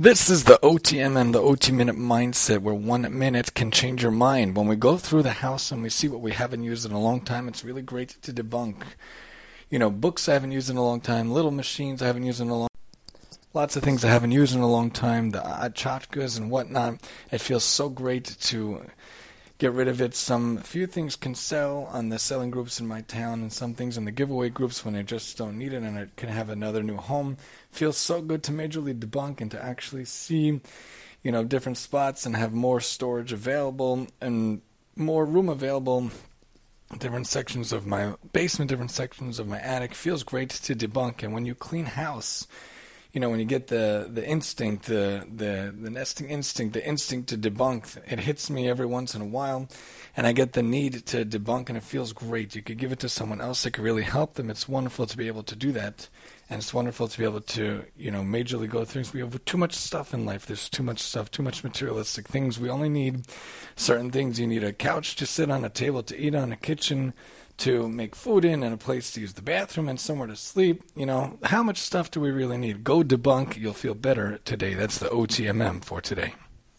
This is the OTM and the OT Minute Mindset, where one minute can change your mind. When we go through the house and we see what we haven't used in a long time, it's really great to debunk. You know, books I haven't used in a long time, little machines I haven't used in a long lots of things I haven't used in a long time, the uh, achotkas and whatnot. It feels so great to get rid of it. Some few things can sell on the selling groups in my town, and some things in the giveaway groups when I just don't need it and it can have another new home. Feels so good to majorly debunk and to actually see, you know, different spots and have more storage available and more room available. Different sections of my basement, different sections of my attic feels great to debunk. And when you clean house, you know, when you get the the instinct, the the the nesting instinct, the instinct to debunk, it hits me every once in a while, and I get the need to debunk, and it feels great. You could give it to someone else that could really help them. It's wonderful to be able to do that, and it's wonderful to be able to, you know, majorly go through. We have too much stuff in life. There's too much stuff, too much materialistic things. We only need certain things. You need a couch to sit on, a table to eat on, a kitchen to make food in and a place to use the bathroom and somewhere to sleep. You know, how much stuff do we really need? Go debunk. You'll feel better today. That's the OTMM for today.